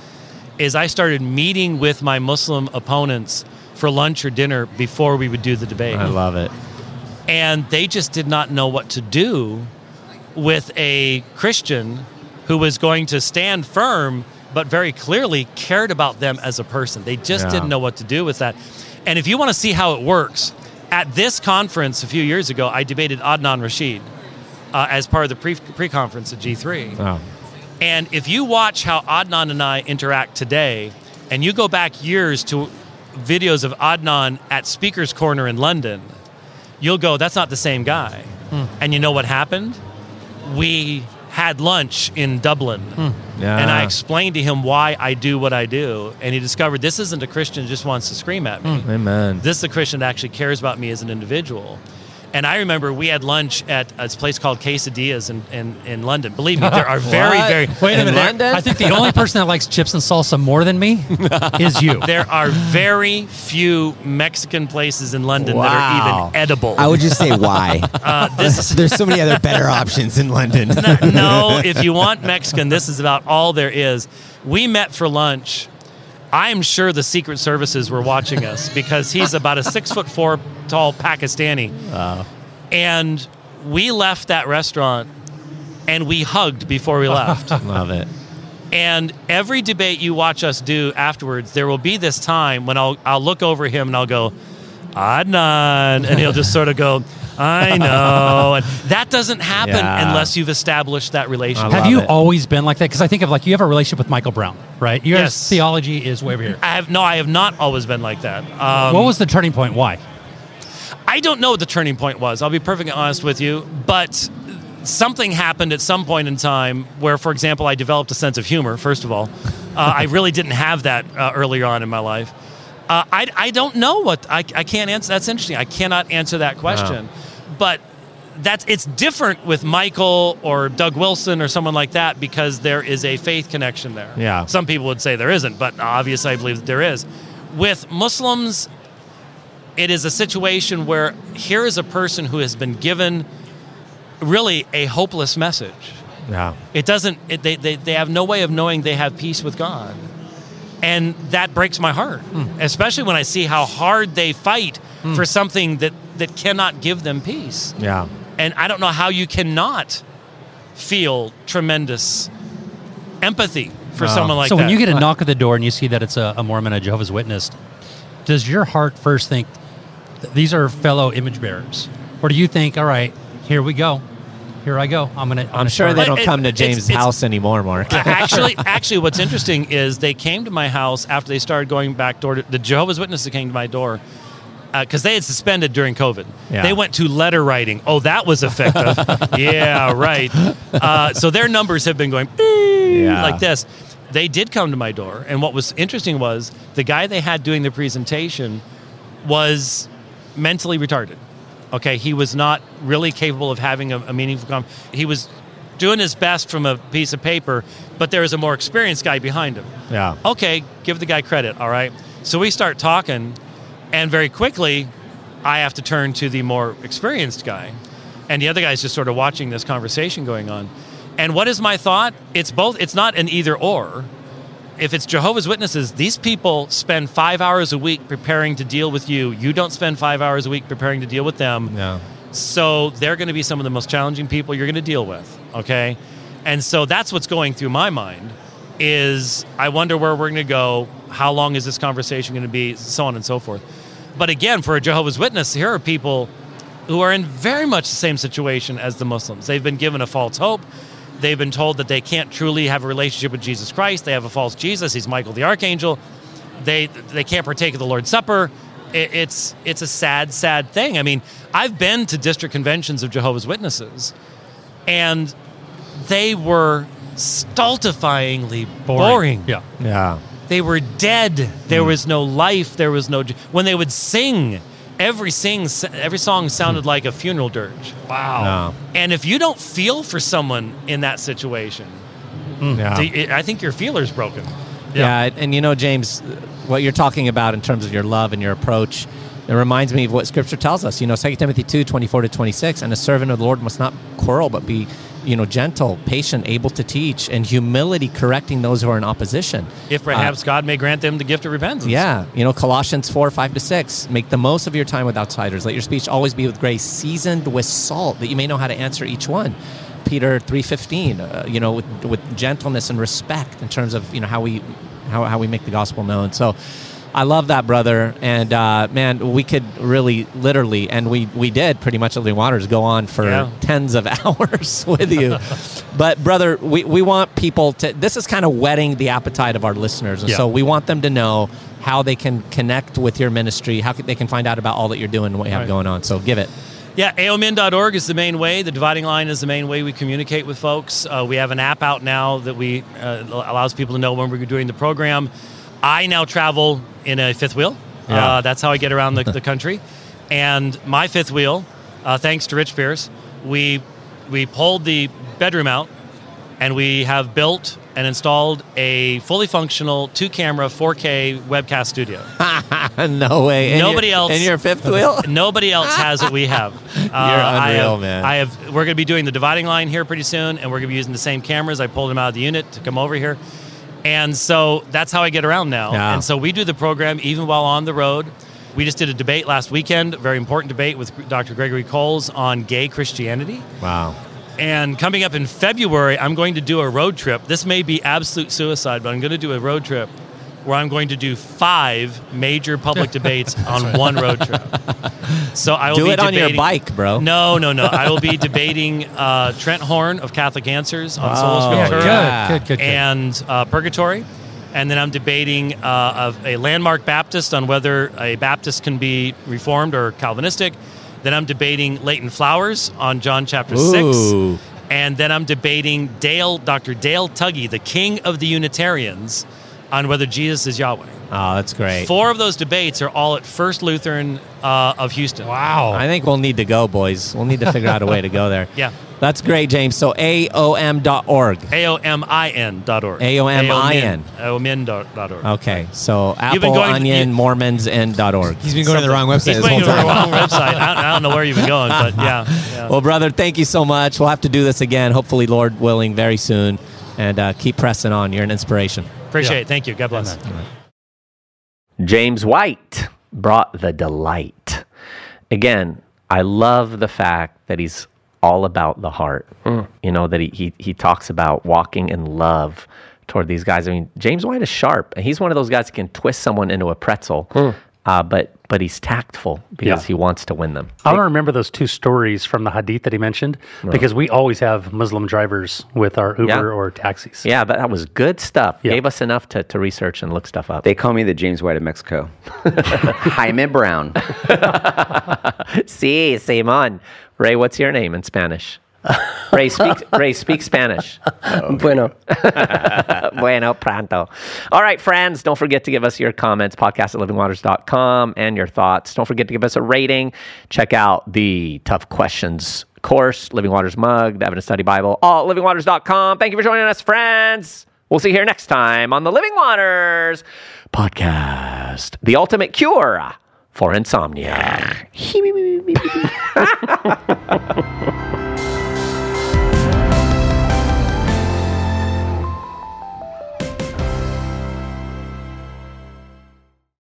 Speaker 1: is I started meeting with my Muslim opponents for lunch or dinner before we would do the debate.
Speaker 4: I love it.
Speaker 1: and they just did not know what to do with a Christian who was going to stand firm but very clearly cared about them as a person. They just
Speaker 4: Yeah.
Speaker 1: didn't know what to do with that. And if you want to see how it works, at this conference a few years ago, I debated Adnan Rashid uh, as part of the pre conference at G3.
Speaker 4: Oh.
Speaker 1: And if you watch how Adnan and I interact today, and you go back years to videos of Adnan at Speaker's Corner in London, you'll go, that's not the same guy. Hmm. And you know what happened? We had lunch in Dublin. Hmm.
Speaker 4: Yeah.
Speaker 1: And I explained to him why I do what I do. And he discovered this isn't a Christian who just wants to scream at me. Hmm.
Speaker 4: Amen.
Speaker 1: This is a Christian that actually cares about me as an individual. And I remember we had lunch at a place called Quesadillas in, in, in London. Believe me, there are very, very
Speaker 3: Wait a minute.
Speaker 4: London?
Speaker 3: I think the only person that likes chips and salsa more than me is you.
Speaker 1: there are very few Mexican places in London that
Speaker 2: Wow.
Speaker 1: are even edible.
Speaker 2: I would just say why.
Speaker 1: uh, this is
Speaker 2: There's so many other better options in London.
Speaker 1: no, if you want Mexican, this is about all there is. We met for lunch. I'm sure the Secret Services were watching us because he's about a six foot four tall Pakistani. And we left that restaurant and we hugged before we left.
Speaker 4: Love it.
Speaker 1: And every debate you watch us do afterwards, there will be this time when I'll I'll look over him and I'll go, Adnan, and he'll just sort of go, I know, and that doesn't happen
Speaker 4: Yeah.
Speaker 1: unless you've established that relationship.
Speaker 3: Have you
Speaker 4: it.
Speaker 3: always been like that? Because I think of like you have a relationship with Michael Brown, right? Your
Speaker 1: Yes.
Speaker 3: theology is way over here.
Speaker 1: I have no, I have not always been like that. Um,
Speaker 3: what was the turning point? Why?
Speaker 1: I don't know what the turning point was. I'll be perfectly honest with you, but something happened at some point in time where, for example, I developed a sense of humor. First of all, uh, I really didn't have that uh, earlier on in my life. Uh, I, I don't know what I, I can't answer. That's interesting. I cannot answer that question, but that's it's different with Michael or Doug Wilson or someone like that because there is a faith connection there.
Speaker 4: Yeah.
Speaker 1: Some people would say there isn't, but obviously I believe that there is. With Muslims, it is a situation where here is a person who has been given really a hopeless message.
Speaker 4: Yeah.
Speaker 1: It doesn't, it, they, they, they have no way of knowing they have peace with God. And that breaks my heart, hmm. especially when I see how hard they fight hmm. for something that, that cannot give them peace.
Speaker 4: Yeah.
Speaker 1: And I don't know how you cannot feel tremendous empathy for
Speaker 4: Wow.
Speaker 1: someone like
Speaker 3: so
Speaker 1: that.
Speaker 3: So when you get a uh, knock at the door and you see that it's a, a Mormon, a Jehovah's Witness, does your heart first think these are fellow image bearers, or do you think, all right, here we go, here I go, I'm gonna. I'm,
Speaker 4: I'm sure they
Speaker 1: But
Speaker 4: don't
Speaker 1: it-
Speaker 4: come to
Speaker 1: it's-
Speaker 4: James'
Speaker 1: it's-
Speaker 4: house anymore, Mark.
Speaker 1: actually, actually, what's interesting is they came to my house after they started going back door to the Jehovah's Witnesses came to my door because they had suspended during COVID.
Speaker 4: Yeah.
Speaker 1: They went to letter writing. Oh, that was effective. yeah, right. Uh, so their numbers have been going
Speaker 4: Yeah.
Speaker 1: like this. They did come to my door, and what was interesting was the guy they had doing the presentation was mentally retarded. Okay, he was not really capable of having a, a meaningful com He was doing his best from a piece of paper, but there was a more experienced guy behind him.
Speaker 4: Yeah.
Speaker 1: Okay, give the guy credit, all right? So we start talking, and very quickly, I have to turn to the more experienced guy. And the other guy's just sort of watching this conversation going on. And what is my thought? It's both, it's not an either or. If it's Jehovah's Witnesses, these people spend five hours a week preparing to deal with you. You don't spend five hours a week preparing to deal with them.
Speaker 4: Yeah.
Speaker 1: So they're going to be some of the most challenging people you're going to deal with. Okay, and so that's what's going through my mind. Is I wonder where we're going to go. How long is this conversation going to be? So on and so forth. But again, for a Jehovah's Witness, here are people who are in very much the same situation as the Muslims. They've been given a false hope. They've been told that they can't truly have a relationship with Jesus Christ. They have a false Jesus. He's Michael the Archangel. They they can't partake of the Lord's Supper. It, it's it's a sad, sad thing. I mean, I've been to district conventions of Jehovah's Witnesses, and they were stultifyingly boring.
Speaker 3: Yeah.
Speaker 4: Yeah.
Speaker 1: They were dead. There hmm. was no life. There was no when they would sing. Every sing every song sounded hmm. like a funeral dirge.
Speaker 4: Wow.
Speaker 1: And if you don't feel for someone in that situation, hmm.
Speaker 4: Yeah.
Speaker 1: do- I think your feeler's broken.
Speaker 4: Yeah, and you know, James, what you're talking about in terms of your love and your approach, it reminds me of what Scripture tells us. You know, 2 Timothy 2, 24 to 26, and a servant of the Lord must not quarrel, but be, you know, gentle, patient, able to teach, and humility correcting those who are in opposition.
Speaker 1: If perhaps God may grant them the gift of repentance.
Speaker 4: Uh, Yeah, you know, Colossians 4, 5 to 6. Make the most of your time with outsiders. Let your speech always be with grace, seasoned with salt, that you may know how to answer each one. Peter three fifteen. Uh, you know, with with gentleness and respect in terms of you know how we how, how we make the gospel known. So. I love that, brother. And uh, man, we could really, literally, and we, we did pretty much at Living Waters go on for
Speaker 1: Yeah.
Speaker 4: tens of hours with you. but, brother, we, we want people to, this is kind of whetting the appetite of our listeners. And
Speaker 3: Yeah.
Speaker 4: so we want them to know how they can connect with your ministry, how they can find out about all that you're doing and what you have
Speaker 1: Right.
Speaker 4: going on. So give it.
Speaker 1: Yeah, aomin.org is the main way. The dividing line is the main way we communicate with folks. Uh, we have an app out now that we uh, allows people to know when we're doing the program. I now travel in a fifth wheel.
Speaker 4: Yeah.
Speaker 1: Uh, that's how I get around the, the country. And my fifth wheel, uh, thanks to Rich Pierce, we we pulled the bedroom out, and we have built and installed a fully functional two camera 4K webcast studio.
Speaker 4: no way. In
Speaker 1: Nobody
Speaker 4: your,
Speaker 1: else-
Speaker 4: In your fifth wheel?
Speaker 1: Nobody else has what we have. Uh, I
Speaker 4: unreal,
Speaker 1: have,
Speaker 4: man.
Speaker 1: I have. We're going to be doing the dividing line here pretty soon, and we're going to be using the same cameras. I pulled them out of the unit to come over here, and so that's how I get around now.
Speaker 4: Yeah.
Speaker 1: And so we do the program even while on the road. We just did a debate last weekend, a very important debate with Dr. Gregory Coles on gay Christianity.
Speaker 4: Wow.
Speaker 1: And coming up in February, I'm going to do a road trip. This may be absolute suicide, but I'm going to do a road trip where I'm going to do five major public debates on one road trip. So I will
Speaker 4: Do
Speaker 1: be
Speaker 4: it on your bike, bro.
Speaker 1: No, no, no. I will be debating uh, Trent Horn of Catholic Answers on
Speaker 4: Oh,
Speaker 1: Sola
Speaker 3: Yeah,
Speaker 1: Scriptura
Speaker 4: yeah.
Speaker 3: good, good, good, good.
Speaker 1: and uh, Purgatory. And then I'm debating uh, of a landmark Baptist on whether a Baptist can be Reformed or Calvinistic. Then I'm debating Leighton Flowers on John chapter
Speaker 4: Ooh.
Speaker 1: 6. And then I'm debating Dale, Dr. Dale Tuggy, the king of the Unitarians, on whether Jesus is Yahweh.
Speaker 4: Oh, that's great.
Speaker 1: Four of those debates are all at First Lutheran uh, of Houston.
Speaker 3: wow.
Speaker 4: I think we'll need to go, boys. We'll need to figure out a way to go there.
Speaker 1: Yeah.
Speaker 4: That's great, James. So AOM.org.
Speaker 1: A-O-M-I-N dot org.
Speaker 4: A-O-M-I-N.
Speaker 1: A-O-M-I-N dot dot org.
Speaker 4: Okay. So Apple,
Speaker 1: been going-
Speaker 4: Onion,
Speaker 1: you-
Speaker 4: Mormons, and .org.
Speaker 2: He's been going to the wrong website
Speaker 1: He's
Speaker 2: this
Speaker 1: going
Speaker 2: whole
Speaker 1: to the
Speaker 2: time.
Speaker 1: wrong website. I don't, I don't know where you've been going, but yeah. yeah.
Speaker 4: Well, brother, thank you so much. We'll have to do this again, hopefully, Lord willing, very soon. And uh, keep pressing on. You're an inspiration.
Speaker 1: Appreciate
Speaker 3: Yeah.
Speaker 1: it. Thank you. God bless.
Speaker 7: James White brought the delight. Again, I love the fact that he's all about the heart. Mm. You know, that he, he, he talks about walking in love toward these guys. I mean, James White is sharp, and he's one of those guys who can twist someone into a pretzel, mm. Uh, but, but he's tactful because
Speaker 8: Yeah.
Speaker 7: he wants to win them.
Speaker 8: I want to remember those two stories from the hadith that he mentioned because we always have Muslim drivers with our Uber
Speaker 7: Yeah.
Speaker 8: or taxis.
Speaker 7: Yeah, that, that was good stuff.
Speaker 8: Yeah.
Speaker 7: Gave us enough to, to research and look stuff up.
Speaker 6: They call me the James White of Mexico. Jaime Brown.
Speaker 7: See, Sí, Simon. Ray, what's your name in Spanish? Ray, speak, Ray, speak Spanish.
Speaker 5: Oh, bueno.
Speaker 7: bueno, pronto. All right, friends, don't forget to give us your comments, podcast at livingwaters.com, and your thoughts. Don't forget to give us a rating. Check out the Tough Questions course, Living Waters mug, the Evidence Study Bible, all at livingwaters.com. Thank you for joining us, friends. We'll see you here next time on the Living Waters podcast, the ultimate cure for insomnia.